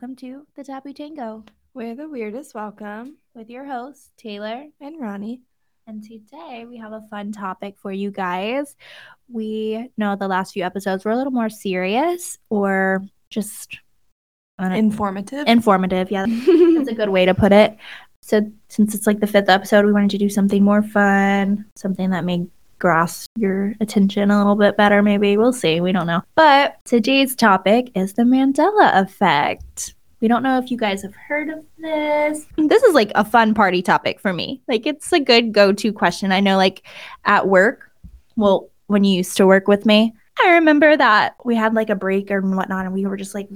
Welcome to the Taboo Tango We're the weirdest welcome. with your hosts, Taylor. And Ronnie. And today we have a fun topic for you guys. We know the last few episodes were a little more serious or just I don't know, Informative. informative. Yeah, that's a good way to put it. So, since it's like the fifth episode, we wanted to do something more fun, something that may grasp your attention a little bit better, maybe. We'll see. We don't know. But today's topic is the Mandela effect. We don't know if you guys have heard of this. This is like a fun party topic for me. Like, it's a good go to question. I know, like, at work, well, when you used to work with me, I remember that we had like a break or whatnot, and we were just like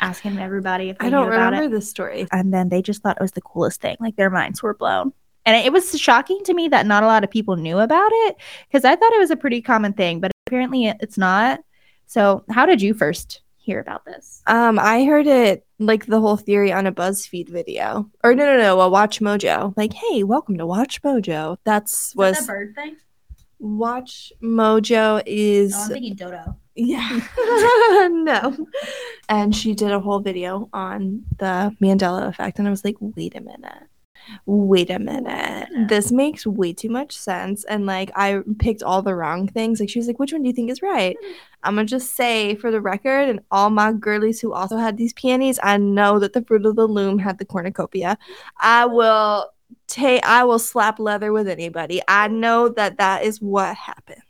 asking everybody if they I don't knew about remember it. this story. And then they just thought it was the coolest thing. Like their minds were blown. And it was shocking to me that not a lot of people knew about it because I thought it was a pretty common thing, but apparently it's not. So, how did you first hear about this? Um, I heard it like the whole theory on a BuzzFeed video. Or no, no, no, a Watch Mojo. Like, hey, welcome to Watch Mojo. That's was bird thing? Watch Mojo is Oh, I'm thinking Dodo. yeah. no. And she did a whole video on the Mandela effect. And I was like, wait a minute. Wait a minute. This makes way too much sense. And like, I picked all the wrong things. Like, she was like, which one do you think is right? Hmm. I'm going to just say for the record, and all my girlies who also had these peonies, I know that the Fruit of the Loom had the cornucopia. I will take, I will slap leather with anybody. I know that that is what happened.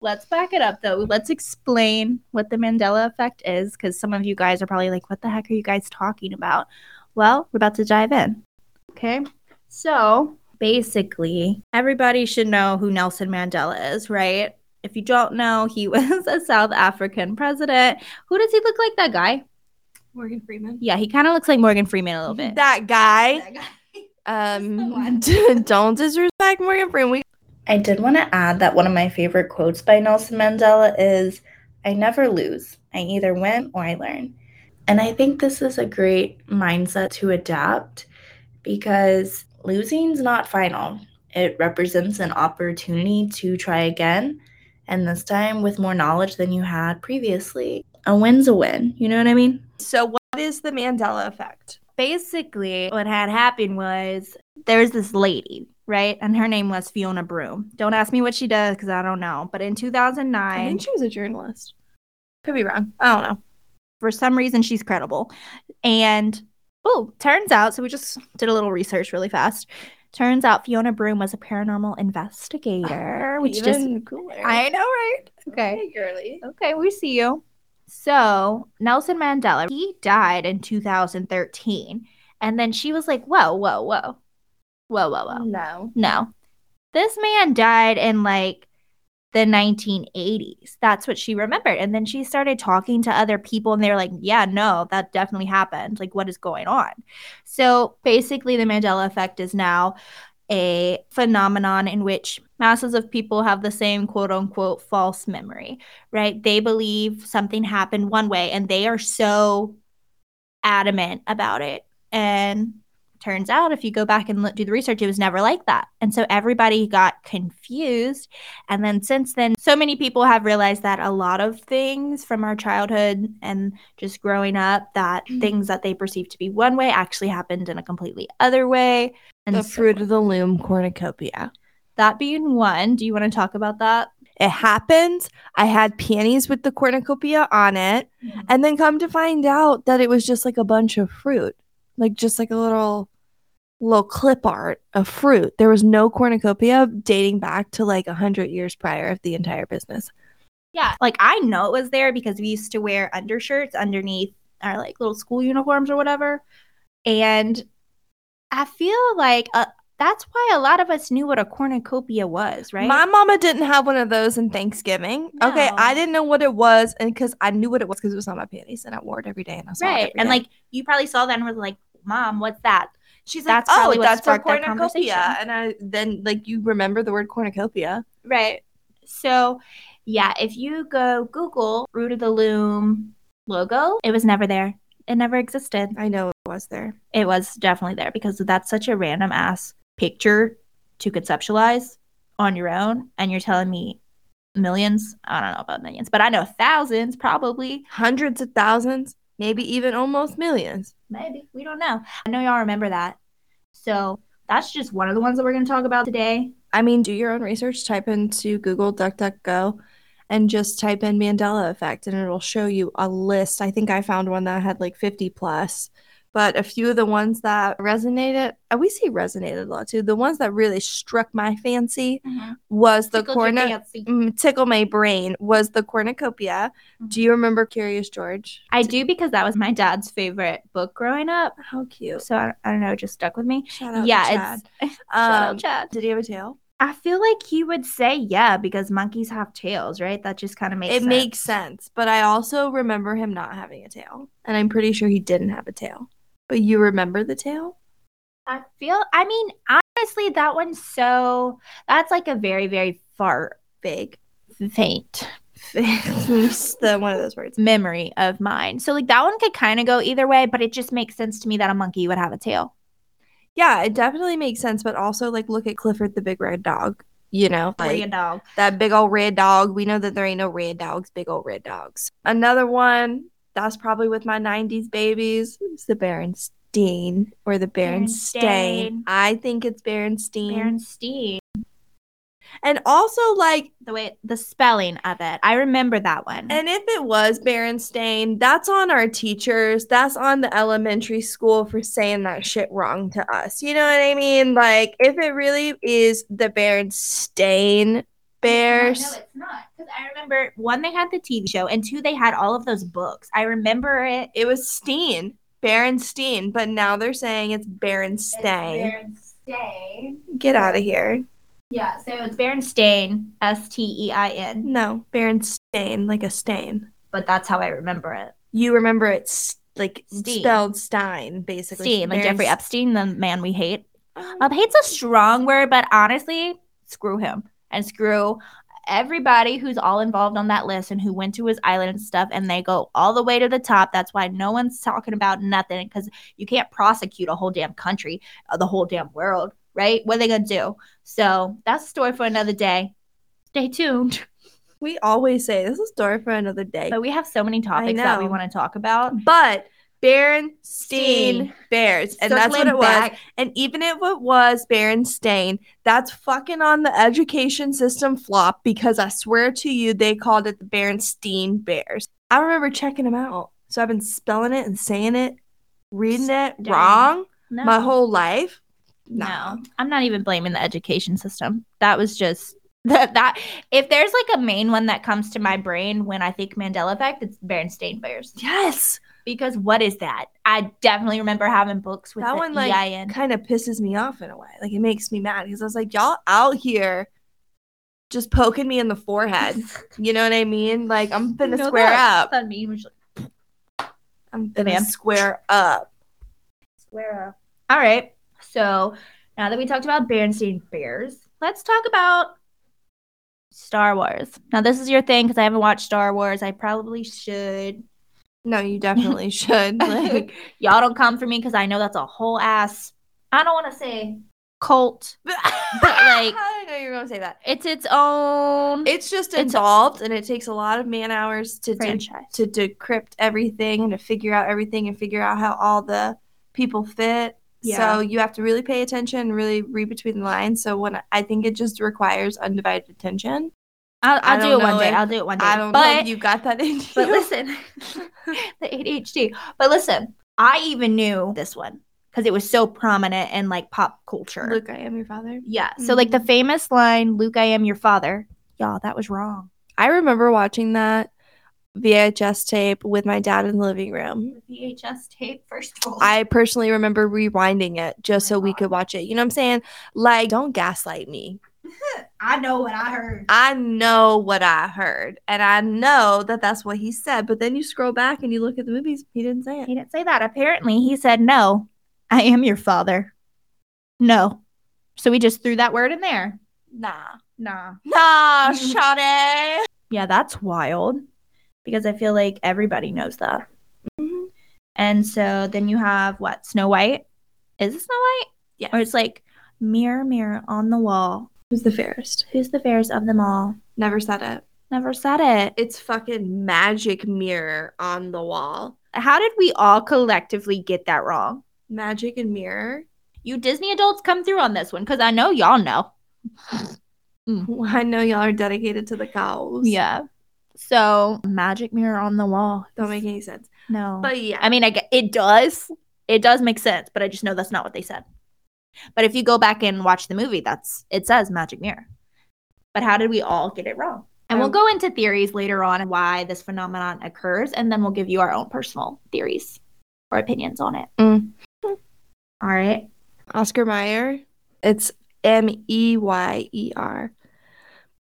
Let's back it up though. Let's explain what the Mandela effect is because some of you guys are probably like, what the heck are you guys talking about? Well, we're about to dive in. Okay. So basically, everybody should know who Nelson Mandela is, right? If you don't know, he was a South African president. Who does he look like? That guy? Morgan Freeman. Yeah, he kind of looks like Morgan Freeman a little bit. That guy. That guy. Um, don't disrespect Morgan Freeman. We- I did want to add that one of my favorite quotes by Nelson Mandela is I never lose. I either win or I learn. And I think this is a great mindset to adapt because losing's not final. It represents an opportunity to try again, and this time with more knowledge than you had previously. A win's a win. You know what I mean? so, what is the Mandela effect? basically what had happened was there was this lady right and her name was Fiona Broome don't ask me what she does because i don't know but in I 2009 think she was a journalist. Could be wrong. I don't know. for some reason she's credible and oh turns out so we just did a little research really fast turns out Fiona Broome was a paranormal investigator ah, which just Even cooler. i know right okay Hey, girly. Okay, we see you. So, Nelson Mandela, he died in 2013. And then she was like, whoa, whoa, whoa. Whoa, whoa, whoa. No. No. This man died in like the 1980s. That's what she remembered. And then she started talking to other people, and they were like, yeah, no, that definitely happened. Like, what is going on? So, basically, the Mandela effect is now a phenomenon in which masses of people have the same quote unquote false memory, right? They believe something happened one way and they are so adamant about it. And turns out, if you go back and look, do the research, it was never like that. And so everybody got confused. And then since then, so many people have realized that a lot of things from our childhood and just growing up, that mm-hmm. things that they perceived to be one way actually happened in a completely other way. And the so- fruit of the loom cornucopia. that being one, do you want to talk about that? It happened. I had peonies with the cornucopia on it. Mm-hmm. And then come to find out that it was just like a bunch of fruit. Like just like a little little clip art of fruit. There was no cornucopia dating back to like a hundred years prior of the entire business. Yeah, like I know it was there because we used to wear undershirts underneath our like little school uniforms or whatever. And I feel like uh, that's why a lot of us knew what a cornucopia was, right? My mama didn't have one of those in Thanksgiving. Okay, I didn't know what it was, and because I knew what it was because it was on my panties, and I wore it every day, and I saw it right. every And day. like you probably saw that and were like, "Mom, what's that?" she's that's like, "Oh, that's a that cornucopia," and I then like you remember the word cornucopia. Right. So, yeah, if you go Google Fruit of the Loom logo, it was never there. It never existed. I know it was there. It was definitely there because that's such a random ass picture to conceptualize on your own. And you're telling me millions? I don't know about millions, but I know thousands probably. Hundreds of thousands. Maybe even almost millions. Maybe. We don't know. I know y'all remember that. So that's just one of the ones that we're going to talk about today. I mean, do your own research, type into Google DuckDuckGo and just type in Mandela effect and it'll show you a list. I think I found one that had like 50 plus, but a few of the ones that resonated, uh, we see resonated a lot too. The ones that really struck my fancy was the Tickled your cornu- fancy. mm, tickle my brain was the cornucopia. Mhm. Do you remember Curious George? I do because that was my dad's favorite book growing up. How cute. So I, I don't know, it just stuck with me. Shout out yeah, it's shout out Um, Chad. did he have a tail? I feel like he would say yeah because monkeys have tails, right? That just kind of makes it sense. makes sense, but I also remember him not having a tail, and I'm pretty sure he didn't have a tail. But you remember the tail? I feel. I mean, honestly, that one's so. That's like a very, very far Big. faint the one of those words. memory of mine. So like that one could kind of go either way, but it just makes sense to me that a monkey would have a tail. Yeah, it definitely makes sense, but also like look at Clifford the big red dog. You know, like a dog. that big old red dog. We know that there ain't no red dogs, big old red dogs. Another one that's probably with my 90s babies It's the Berenstain or the Berenstain. Berenstain. I think it's Berenstain. Berenstein. and also, like, The way the spelling of it. I remember that one. and if it was Berenstain, that's on our teachers. That's on the elementary school for saying that shit wrong to us. You know what I mean? Like, if it really is the Berenstain Bears. No, it's not. Because I remember one, they had the TV show, and two, they had all of those books. I remember it. It was Steen, Berenstein, but now they're saying it's Berenstain. Berenstain. Get out of here. Yeah, so it's Berenstain, S T E I N, No, Berenstain, like a stain. but that's how I remember it. You remember it's like Steen. spelled Stein, basically. Stein, like Jeffrey Epstein, the man we hate. Um, hate's a strong word, but honestly, screw him and screw everybody who's all involved on that list and who went to his island and stuff, and they go all the way to the top. That's why no one's talking about nothing because you can't prosecute a whole damn country, uh, the whole damn world, right? What are they gonna do? So that's a story for another day. Stay tuned. we always say this is a story for another day. But we have so many topics that we want to talk about. But Berenstain Bears, and that's what it was. And even if it was Berenstain, that's fucking on the education system flop because I swear to you, they called it the Berenstain Bears. I remember checking them out. So I've been spelling it and saying it, reading it Dang. wrong No. my whole life. No, I'm not even blaming the education system. That was just that. That if there's like a main one that comes to my brain when I think Mandela effect, it's Berenstain Bears. Yes. Because what is that? I definitely remember having books with that the one like EIN. kind of pisses me off in a way. Like it makes me mad because I was like, y'all out here just poking me in the forehead. You know what I mean? Like I'm You gonna know square that- up. That meme was like, I'm gonna man. square up. square up. All right. So now that we talked about Berenstain Bears, let's talk about Star Wars. Now this is your thing because I haven't watched Star Wars. I probably should. No, you definitely should. Like Y'all don't come for me because I know that's a whole ass. I don't want to say cult. but like- I know you're gonna say that. It's its own It's just It's- involved and it takes a lot of man hours to de- to decrypt everything and to figure out everything and figure out how all the people fit. Yeah. So you have to really pay attention really read between the lines. So when I think it just requires undivided attention. I'll, I'll do it one day. if- I'll do it one day. I don't but, know if you got that in you. But listen, the ADHD. But listen, I even knew this one because it was so prominent in like pop culture. Luke, I am your father. Yeah. So like the Mhm. famous line, "Luke, I am your father." Y'all, that was wrong. I remember watching that VHS tape with my dad in the living room. VHS tape, first of all. I personally remember rewinding it just Oh so we could watch it. You know what I'm saying? Like, don't gaslight me. I know what I heard. I know what I heard, and I know that that's what he said. But then you scroll back and you look at the movies, he didn't say it. He didn't say that. Apparently, he said, "No, I am your father." No. So we just threw that word in there. Nah, Nah. nah, Shawty. Yeah, that's wild. Because I feel like everybody knows that. Mhm. And so then you have what? Snow White? Is it Snow White? Yeah. Or it's like mirror, mirror on the wall. Who's the fairest? Who's the fairest of them all? Never said it. Never said it. It's fucking magic mirror on the wall. How did we all collectively get that wrong? Magic and mirror. You Disney adults come through on this one because I know y'all know. I know y'all are dedicated to the cows. Yeah. So magic mirror on the wall. Don't make any sense. No. But yeah. I mean, I get it does. It does make sense, but I just know that's not what they said. But if you go back and watch the movie, that's it says magic mirror. But how did we all get it wrong? And we'll Um, go into theories later on why this phenomenon occurs, and then we'll give you our own personal theories or opinions on it. Mm. All right. Oscar Mayer. It's M E Y E R.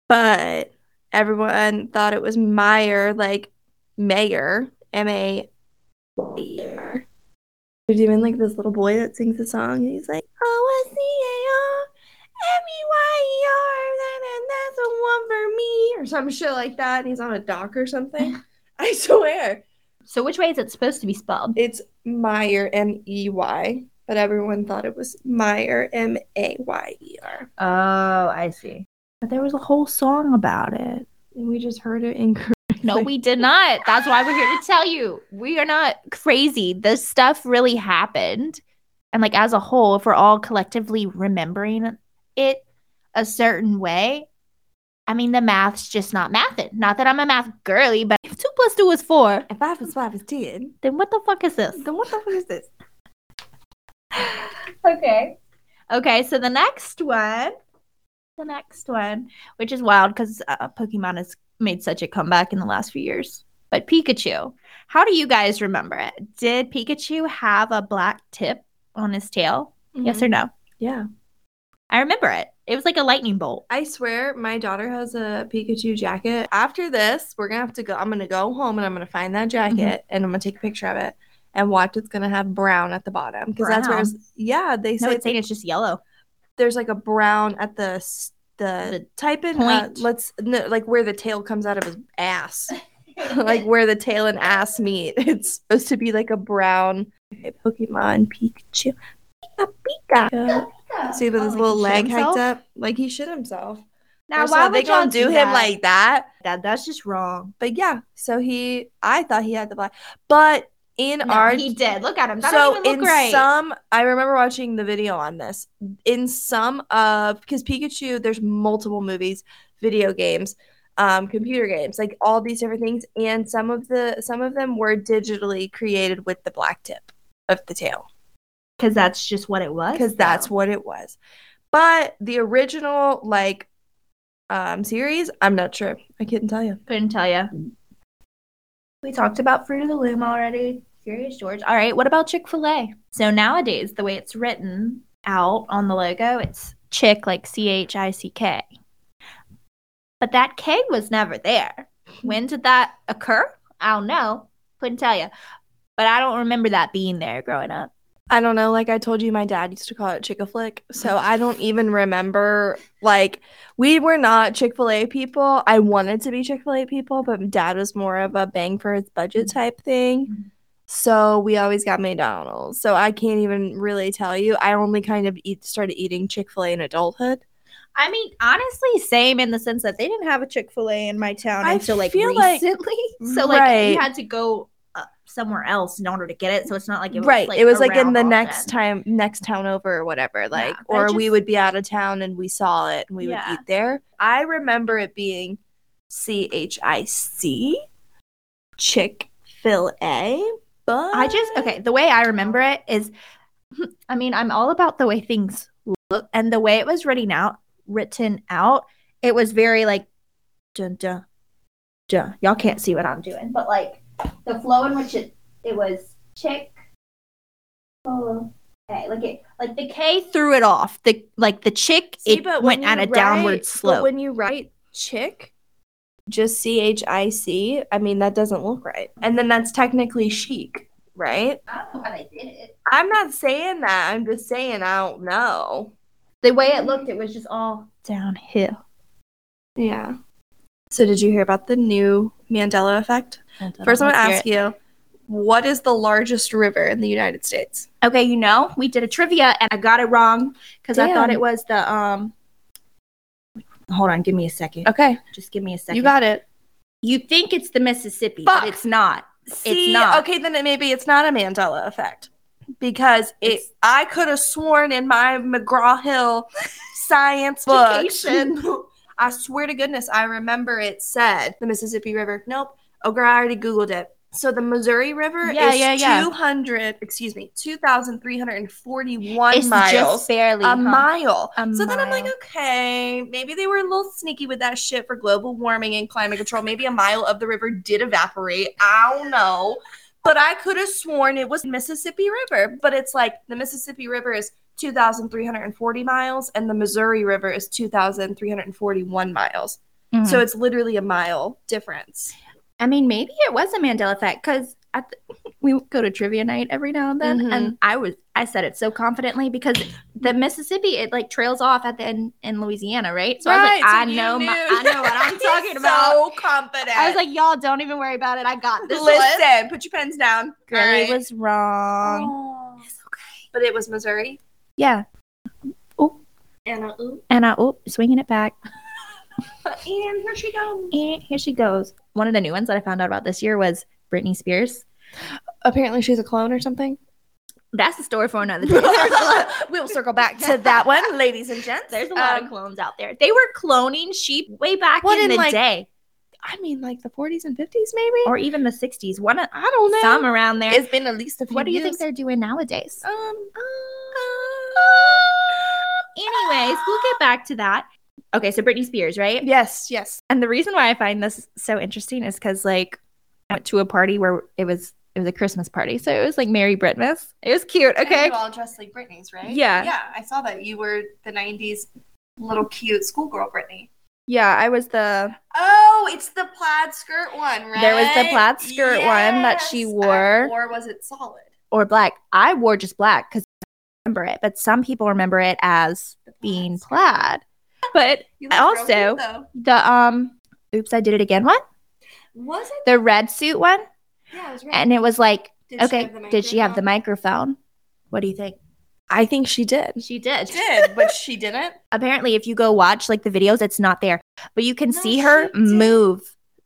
But everyone thought it was Meyer, like mayor, M A Y E R. There's even like this little boy that sings the song, and he's like, O S C A R M E Y E R, and that's the one for me, or some shit like that. And he's on a dock or something. I swear. So which way is it supposed to be spelled? It's Meyer, M E Y, but everyone thought it was Meyer, M A Y E R. Oh, I see. But there was a whole song about it. And we just heard it incorrectly. No, we did not. That's why we're here to tell you. We are not crazy. This stuff really happened. And like as a whole, if we're all collectively remembering it a certain way, I mean the math's just not mathing. Not that I'm a math girly, but if two plus two is four, If five plus five is ten, then what the fuck is this? then what the fuck is this? Okay. Okay, so the next one, the next one, which is wild because uh, Pokemon has made such a comeback in the last few years. But Pikachu, how do you guys remember it? Did Pikachu have a black tip on his tail? Yes mm-hmm. or no? Yeah. I remember it. It was like a lightning bolt. I swear my daughter has a Pikachu jacket. After this, we're gonna have to go. I'm gonna go home and I'm gonna find that mm-hmm. jacket and I'm gonna take a picture of it and watch it's gonna have brown at the bottom. Because that's where it's, yeah, they say it's it's saying it's just yellow. there's like a brown at the the, The type in uh, let's no, like where the tail comes out of his ass. like where the tail and ass meet. It's supposed to be like a brown Pokemon Pikachu. Pika Pika. See with his Oh, little leg hiked up, like he shit himself. Now, First why all, they would y'all gonna do him like that? that? That's just wrong. But yeah, so he, I thought he had the black, but in No, our he did. Look at him. That so in right. some, I remember watching the video on this. In some of because Pikachu, there's multiple movies, video games, um, computer games, like all these different things, and some of the some of them were digitally created with the black tip of the tail Because that's just what it was. because that's what it was. But the original like um series, I'm not sure. I couldn't tell you. Couldn't tell you. We talked about Fruit of the Loom already. Curious George. All right. What about Chick fil A? So nowadays, the way it's written out on the logo, it's chick, like C H I C K. But that K was never there. When did that occur? I don't know. Couldn't tell you. But I don't remember that being there growing up. I don't know. Like I told you, my dad used to call it Chick a Flick. So I don't even remember. Like, we were not Chick fil A people. I wanted to be Chick fil A people, but dad was more of a bang for his budget type thing. Mhm. So we always got McDonald's. So I can't even really tell you. I only kind of eat, started eating Chick fil A in adulthood. I mean, honestly, same in the sense that they didn't have a Chick fil A in my town I until like feel like- recently. so, like, Right. you had to go somewhere else in order to get it. So, it's not like it was right. like, it was like in the often. next time, next town over or whatever. Like, but or it we would be out of town and we saw it and we Yeah. would eat there. I remember it being C H I C, Chick fil A. But I just okay. The way I remember it is, hmm, I mean, I'm all about the way things look and the way it was written out. Written out, it was very like, dun dun dun. Y'all can't see what I'm doing, but like the flow in which it it was chick. Oh, okay. Like it, like the K threw it off. The like the chick, See, it but went at you a downward write- but slope. when you write chick, just C H I C, I mean, that doesn't look right. And then that's technically chic, right? I don't know how they did it. I'm not saying that. I'm just saying I don't know. The way it looked, it was just all downhill. Yeah. So, did you hear about the new Mandela effect? First, I'm going to ask you what is the largest river in the United States? Okay, you know, we did a trivia and I got it wrong because I thought it was the um. Hold on, give me a second. Okay. Just give me a second. You got it. You think it's the Mississippi, Fuck. but it's not. See, not. okay, then it, maybe it's not a Mandela effect because it. It's- I could have sworn in my McGraw Hill science book. I swear to goodness, I remember it said the Mississippi River. Nope. Oh, girl, I already googled it. So the Missouri River Yeah, is yeah, yeah. 200, excuse me, 2,341 It's miles. just barely a huh? mile. A so then I'm like, okay, maybe they were a little sneaky with that shit for global warming and climate control. Maybe a mile of the river did evaporate. I don't know. But I could have sworn it was Mississippi River. But it's like the Mississippi River is 2,340 miles and the Missouri River is 2,341 miles. Mhm. So it's literally a mile difference. I mean, maybe it was a Mandela effect because we go to trivia night every now and then, Mhm. and I was I said it so confidently because the Mississippi it like trails off at the end in Louisiana, right? So I was like, so I know, my. I know what I'm talking He's about. So confident. I was like, y'all don't even worry about it. I got this. one." listen, put your pens down. All right. was wrong. Oh, it's okay. But it was Missouri. Yeah, And uh, ooh. and I oh swinging it back. And here she goes. And here she goes. One of the new ones that I found out about this year was Britney Spears. Apparently, she's a clone or something. That's the story for another day. we'll circle back to that one, ladies and gents. There's a lot Um, of clones out there. They were cloning sheep way back What in, in, the like, day, I mean, like the 40s and 50s, maybe. or even the 60s. One, I don't know. some around there. It's been at least a few. what do you years. think they're doing nowadays? Um. Anyways, we'll get back to that. Okay, so Britney Spears, right? Yes. Yes. And the reason why I find this so interesting is because like I went to a party where it was it was a Christmas party, so it was like Merry Britmas. It was cute. Okay. You all dressed like Britney's, right? Yeah. Yeah. I saw that you were the 90s little cute schoolgirl Britney. Yeah, I was the Oh, it's the plaid skirt one, right? There was the plaid skirt one that she Yes. wore. Or was it solid? or black. I wore just black because I remember it, but some people remember it as being plaid. But You look real Also- cute, the um, oops, I did it again. What? was it? The red suit one, Yeah, it was right. and it was like, Did okay, have the did she have the microphone? microphone? What do you think? I think she did. She did. She Did, but she didn't. Apparently, if you go watch like the videos, it's not there, but you can No, see her move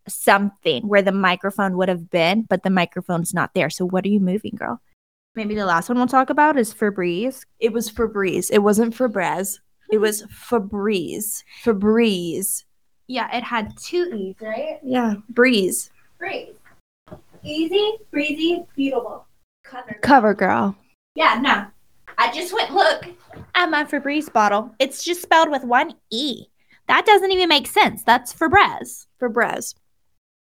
something where the microphone would have been, but the microphone's not there. So what are you moving, girl? Maybe the last one we'll talk about is Febreze. It was Febreze. It wasn't Febreze. It was Febreze. Febreze. Yeah, it had two E's, right? Yeah, breeze. Breeze. Easy, breezy, beautiful. Cover. Cover girl. Yeah, no. I just went look at my Febreze bottle. It's just spelled with one E. That doesn't even make sense. That's Febreze. Febreze.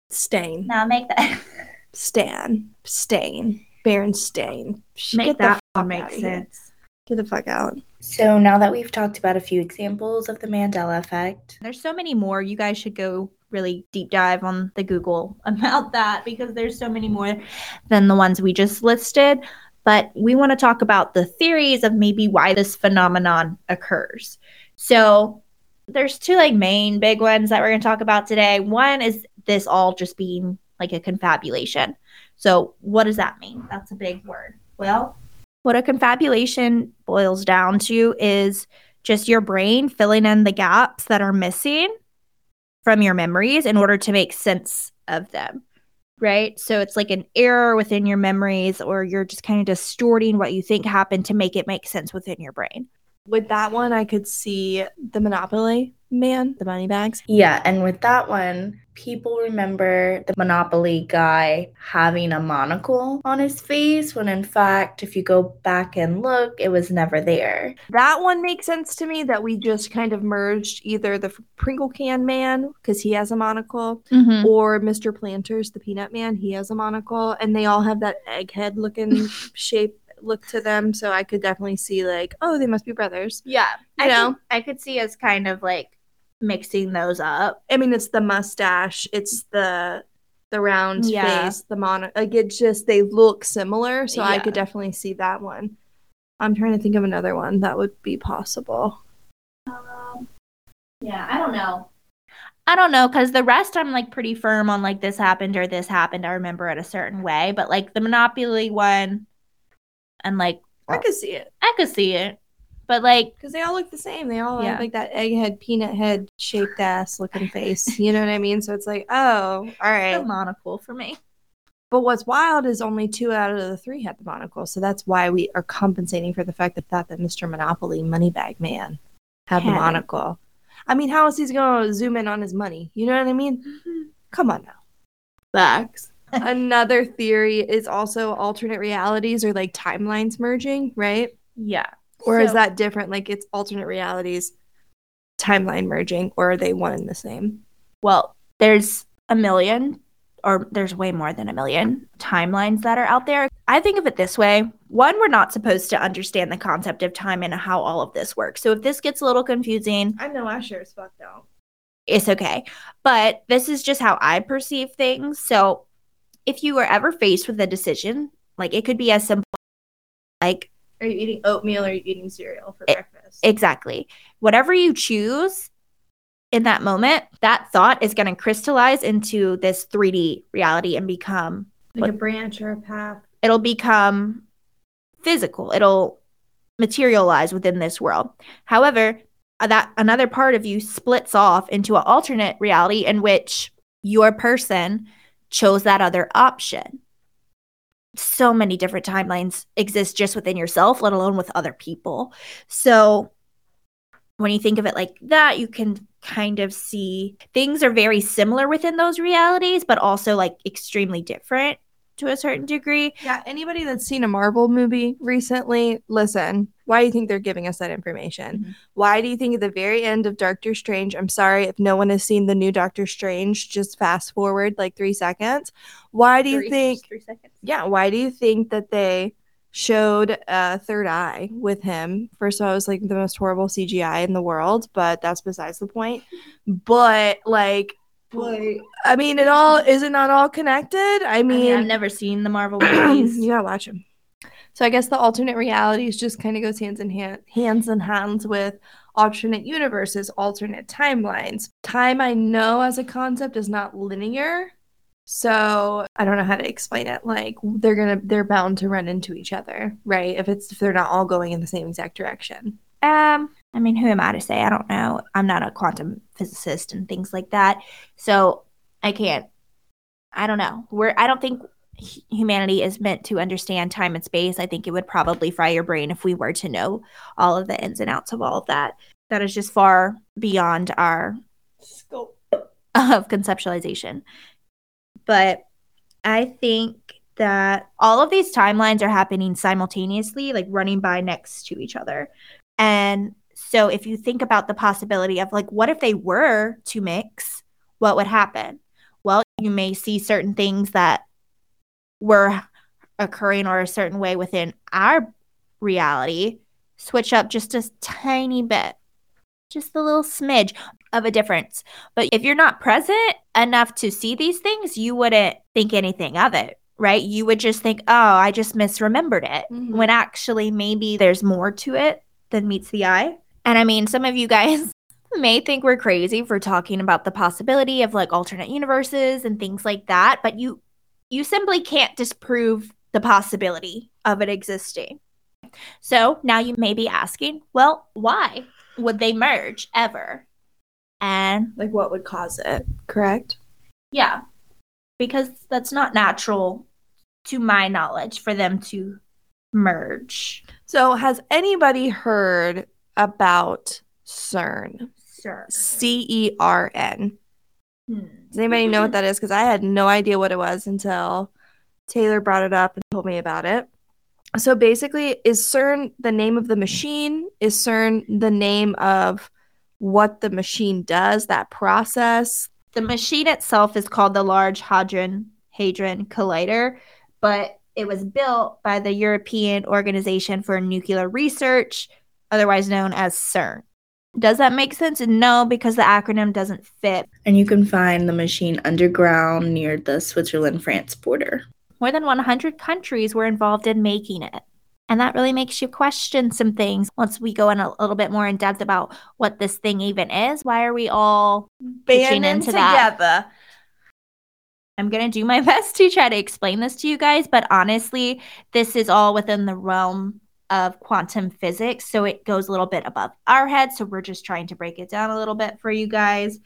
Stain. Now make that Stan. Stain. Baron Stain. Sh- make that fuck make sense. Get the fuck out. So now that we've talked about a few examples of the Mandela effect, There's so many more. You guys should go really deep dive on the Google about that because there's so many more than the ones we just listed. But we want to talk about the theories of maybe why this phenomenon occurs. So there's two like main big ones that we're going to talk about today. One is this all just being like a confabulation. So what does that mean? That's a big word. Well, what a confabulation boils down to is just your brain filling in the gaps that are missing from your memories in order to make sense of them. Right. So it's like an error within your memories, or you're just kind of distorting what you think happened to make it make sense within your brain. With that one, I could see the Monopoly man, the money bags. yeah, and with that one, people remember the Monopoly guy having a monocle on his face when in fact, if you go back and look, it was never there. That one makes sense to me that we just kind of merged either the Pringle Can Man, because he has a monocle, Mm-hmm. or Mr. Planters, the Peanut Man, he has a monocle, and they all have that egghead looking shape look to them. So I could definitely see, like, oh, they must be brothers. Yeah. You I know? could, I could see us kind of like mixing those up. I mean, it's the mustache, it's the the round Yeah. face, the mono. Like it just they look similar, so I could definitely see that one. I'm trying to think of another one that would be possible. Um, yeah, I don't know. I don't know because the rest I'm like pretty firm on like this happened or this happened. I remember it a certain way, but like the Monopoly one, and like I could see it I could see it, but like because they all look the same. They all Yeah. have like that egghead, peanut head shaped ass looking face. You know what I mean? So it's like, oh, all right. the monocle for me. But what's wild is only two out of the three had the monocle. So that's why we are compensating for the fact that that, that Mr. Monopoly Moneybag Man had the monocle. I mean, how else he's going to zoom in on his money? You know what I mean? Mm-hmm. Come on now. Facts. Another theory is also alternate realities or like timelines merging, right? Yeah. Or is that different? Like it's alternate realities, timeline merging, or are they one and the same? Well, there's a million, or there's way more than a million timelines that are out there. I think of it this way one, we're not supposed to understand the concept of time and how all of this works. So if this gets a little confusing, I know I sure as fuck don't. it's okay. But this is just how I perceive things. So if you were ever faced with a decision, like it could be as simple like Are you eating oatmeal or are you eating cereal for E- breakfast? Exactly. Whatever you choose in that moment, that thought is going to crystallize into this 3D reality and become, like a branch or a path. it'll become physical. It'll materialize within this world. However, uh, that another part of you splits off into an alternate reality in which your person chose that other option. So many different timelines exist just within yourself, let alone with other people. So when you think of it like that, you can kind of see things are very similar within those realities, but also like extremely different to a certain degree. Yeah, anybody that's seen a Marvel movie recently, listen, why do you think they're giving us that information? Mhm. Why do you think at the very end of Doctor Strange, I'm sorry if no one has seen the new Doctor Strange, just fast forward like three seconds. Why do you Three- think, three seconds? yeah, why do you think that they showed a third eye with him? First of all, it was like the most horrible CGI in the world, but that's besides the point. But like, I mean, it all is it not all connected? I I mean, mean, I've never seen the Marvel movies. you gotta watch them. So I guess the alternate realities just kind of goes hands in hand, hands in hands with alternate universes, alternate timelines. Time I know as a concept is not linear, so I don't know how to explain it. Like they're gonna, they're bound to run into each other, right? If it's if they're not all going in the same exact direction. Um, I mean, who am I to say? I don't know. I'm not a quantum physicist and things like that. So I can't I don't know. We're I don't think humanity is meant to understand time and space. I think it would probably fry your brain if we were to know all of the ins and outs of all of that. That is just far beyond our Scope. of conceptualization. But I think that all of these timelines are happening simultaneously, like running by next to each other. And so if you think about the possibility of like, what if they were to mix, what would happen? Well, you may see certain things that were occurring or a certain way within our reality switch up just a tiny bit, just a little smidge of a difference. But if you're not present enough to see these things, you wouldn't think anything of it, right? You would just think, oh, I just misremembered it. Mhm. When actually, maybe there's more to it than meets the eye. And I mean, some of you guys may think we're crazy for talking about the possibility of like alternate universes and things like that, but you you simply can't disprove the possibility of it existing. So now you may be asking, well, why would they merge ever? And Like what would cause it? Correct. yeah, because that's not natural to my knowledge for them to merge. So has anybody heard about CERN? Sure. C E R N. Hmm. Does anybody know what that is? Because I had no idea what it was until Taylor brought it up and told me about it. So basically, is CERN the name of the machine? Is CERN the name of what the machine does, that process? The machine itself is called the Large Hadron Hadron Collider, but it was built by the European Organization for Nuclear Research, otherwise known as CERN. Does that make sense? No, because the acronym doesn't fit. And you can find the machine underground near the Switzerland France border. More than 100 countries were involved in making it. And that really makes you question some things once we go in a little bit more in depth about what this thing even is. Why are we all Banding into that? I'm going to do my best to try to explain this to you guys, but honestly, this is all within the realm of quantum physics. So it goes a little bit above our head. So we're just trying to break it down a little bit for you guys.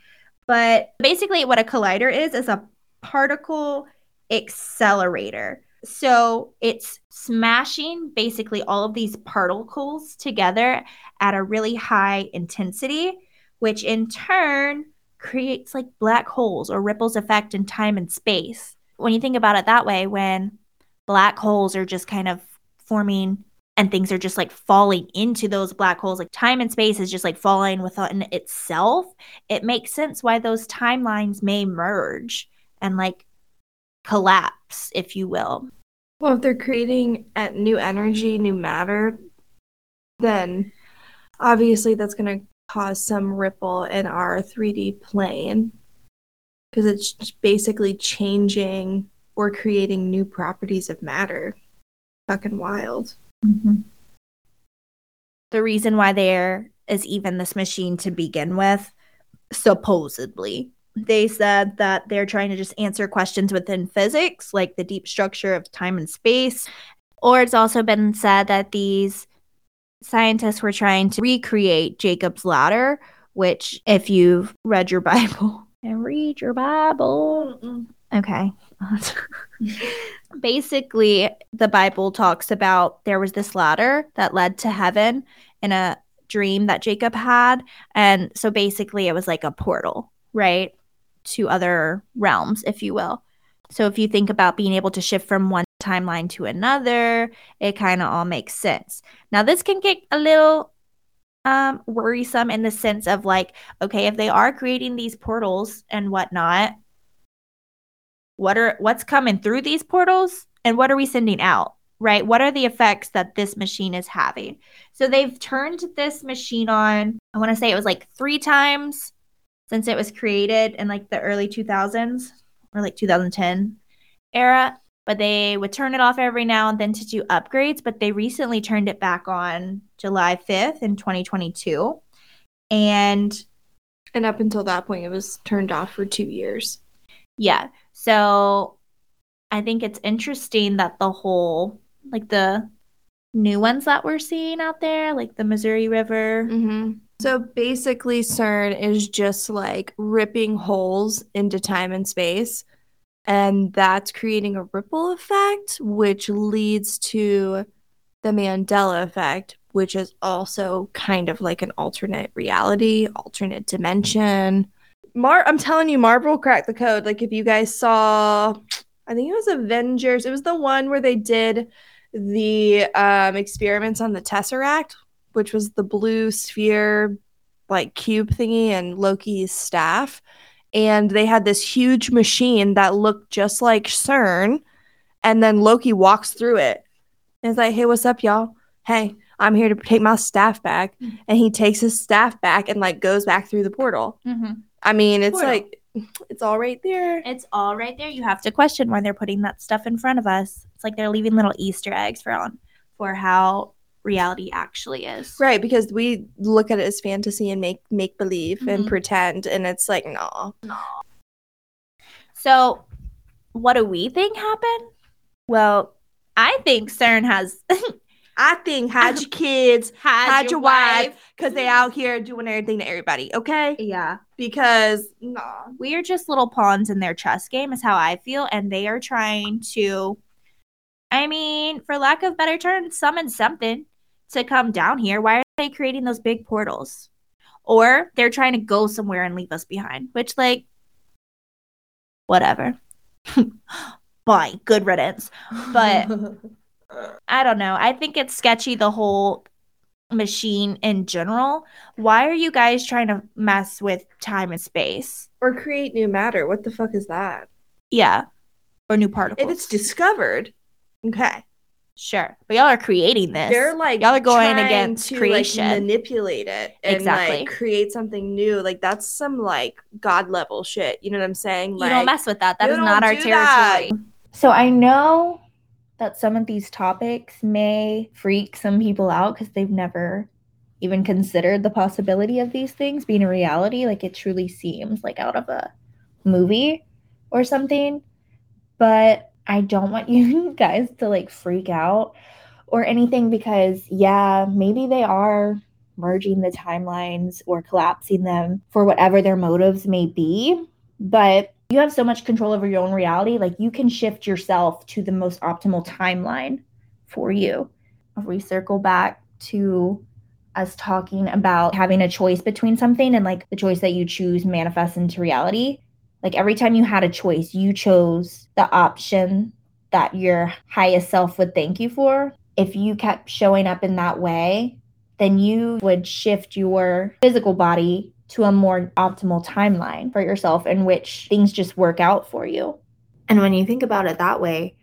But basically, what a collider is, is a particle accelerator. So it's smashing basically all of these particles together at a really high intensity, which in turn creates like black holes or ripples effect in time and space. When you think about it that way, when black holes are just kind of forming and things are just like falling into those black holes, like time and space is just like falling within itself, it makes sense why those timelines may merge and like collapse, if you will. Well, if they're creating at new energy, new matter, then obviously that's going to cause some ripple in our 3D plane because it's basically changing or creating new properties of matter. Fucking wild. Mm-hmm. The reason why there is even this machine to begin with, supposedly, they said that they're trying to just answer questions within physics, like the deep structure of time and space. Or it's also been said that these scientists were trying to recreate Jacob's ladder, which, if you've read your Bible and read your Bible, Mm-mm. okay. Basically, the Bible talks about there was this ladder that led to heaven in a dream that Jacob had. And so basically, it was like a portal, right? To other realms, if you will. So if you think about being able to shift from one timeline to another, it kind of all makes sense. Now, this can get a little um, worrisome in the sense of like, okay, if they are creating these portals and whatnot, what are what's coming through these portals and what are we sending out? Right? What are the effects that this machine is having? So they've turned this machine on, I want to say it was like three times since it was created in like the early 2000s or like 2010 era but they would turn it off every now and then to do upgrades. But they recently turned it back on July 5th in 2022. And and up until that point, it was turned off for two years. Yeah. So I think it's interesting that the whole, like the new ones that we're seeing out there, like the Missouri River. Mm-hmm. So basically, CERN is just like ripping holes into time and space and that's creating a ripple effect, which leads to the Mandela effect, which is also kind of like an alternate reality, alternate dimension. Mar, I'm telling you, Marvel cracked the code. Like if you guys saw, I think it was Avengers. It was the one where they did the um, experiments on the Tesseract, which was the blue sphere, like cube thingy, and Loki's staff and they had this huge machine that looked just like CERN. And then Loki walks through it. And it's like, hey, what's up, y'all? Hey, I'm here to take my staff back. Mm-hmm. And he takes his staff back and like goes back through the portal. Mm-hmm. I mean, it's portal. like, it's all right there. It's all right there. You have to question why they're putting that stuff in front of us. It's like they're leaving little Easter eggs for on for how reality actually is. Right, because we look at it as fantasy and make make believe mm-hmm. and pretend and it's like no. No. So, what do we think happened? Well, I think CERN has I think hide your kids, hide, hide your, your, wife, because they out here doing everything to everybody. Okay. Yeah. Because no, we are just little pawns in their chess game, is how I feel, and they are trying to. I mean, for lack of better term, summon something to come down here. Why are they creating those big portals? Or they're trying to go somewhere and leave us behind, which, like, whatever. Bye. Good riddance. But I don't know. I think it's sketchy the whole machine in general. Why are you guys trying to mess with time and space? Or create new matter? What the fuck is that? Yeah. Or new particles. If it's discovered, okay. Sure, but y'all are creating this. They're like y'all are going against to, creation, like, manipulate it, and exactly. like create something new. Like that's some like god level shit. You know what I'm saying? Like, you don't mess with that. That is not our territory. That. So I know that some of these topics may freak some people out because they've never even considered the possibility of these things being a reality. Like it truly seems like out of a movie or something. But I don't want you guys to like freak out or anything because, yeah, maybe they are merging the timelines or collapsing them for whatever their motives may be. But you have so much control over your own reality. Like you can shift yourself to the most optimal timeline for you. If we circle back to us talking about having a choice between something and like the choice that you choose manifests into reality, like every time you had a choice, you chose the option that your highest self would thank you for. If you kept showing up in that way, then you would shift your physical body to a more optimal timeline for yourself in which things just work out for you. And when you think about it that way,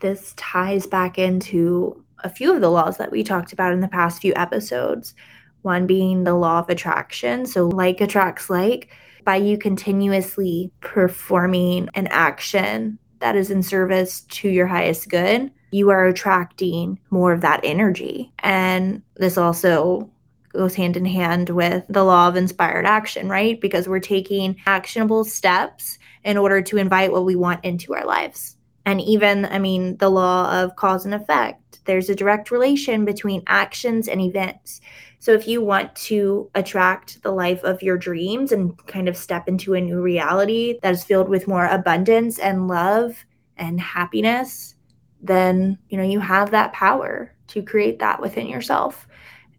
this ties back into a few of the laws that we talked about in the past few episodes. One being the law of attraction. So, like attracts like, by you continuously performing an action that is in service to your highest good, you are attracting more of that energy. And this also goes hand in hand with the law of inspired action, right? Because we're taking actionable steps in order to invite what we want into our lives. And even, I mean, the law of cause and effect, there's a direct relation between actions and events. So if you want to attract the life of your dreams and kind of step into a new reality that is filled with more abundance and love and happiness, then, you know, you have that power to create that within yourself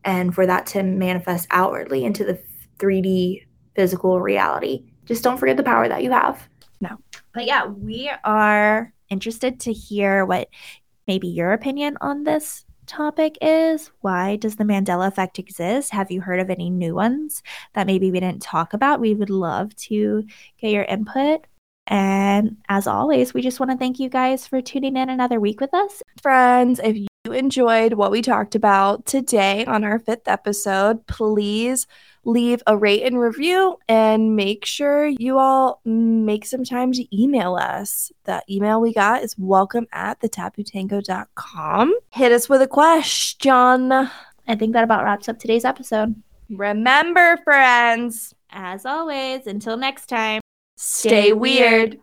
and for that to manifest outwardly into the 3D physical reality. Just don't forget the power that you have. No. But yeah, we are interested to hear what maybe your opinion on this topic is. Why does the Mandela effect exist? Have you heard of any new ones that maybe we didn't talk about? We would love to get your input. And as always, we just want to thank you guys for tuning in another week with us. Friends, if you enjoyed what we talked about today on our fifth episode, please leave a rate and review and make sure you all make some time to email us. The email we got is welcome at thetabootango.com. Hit us with a question. I think that about wraps up today's episode. Remember, friends, as always, until next time, stay weird.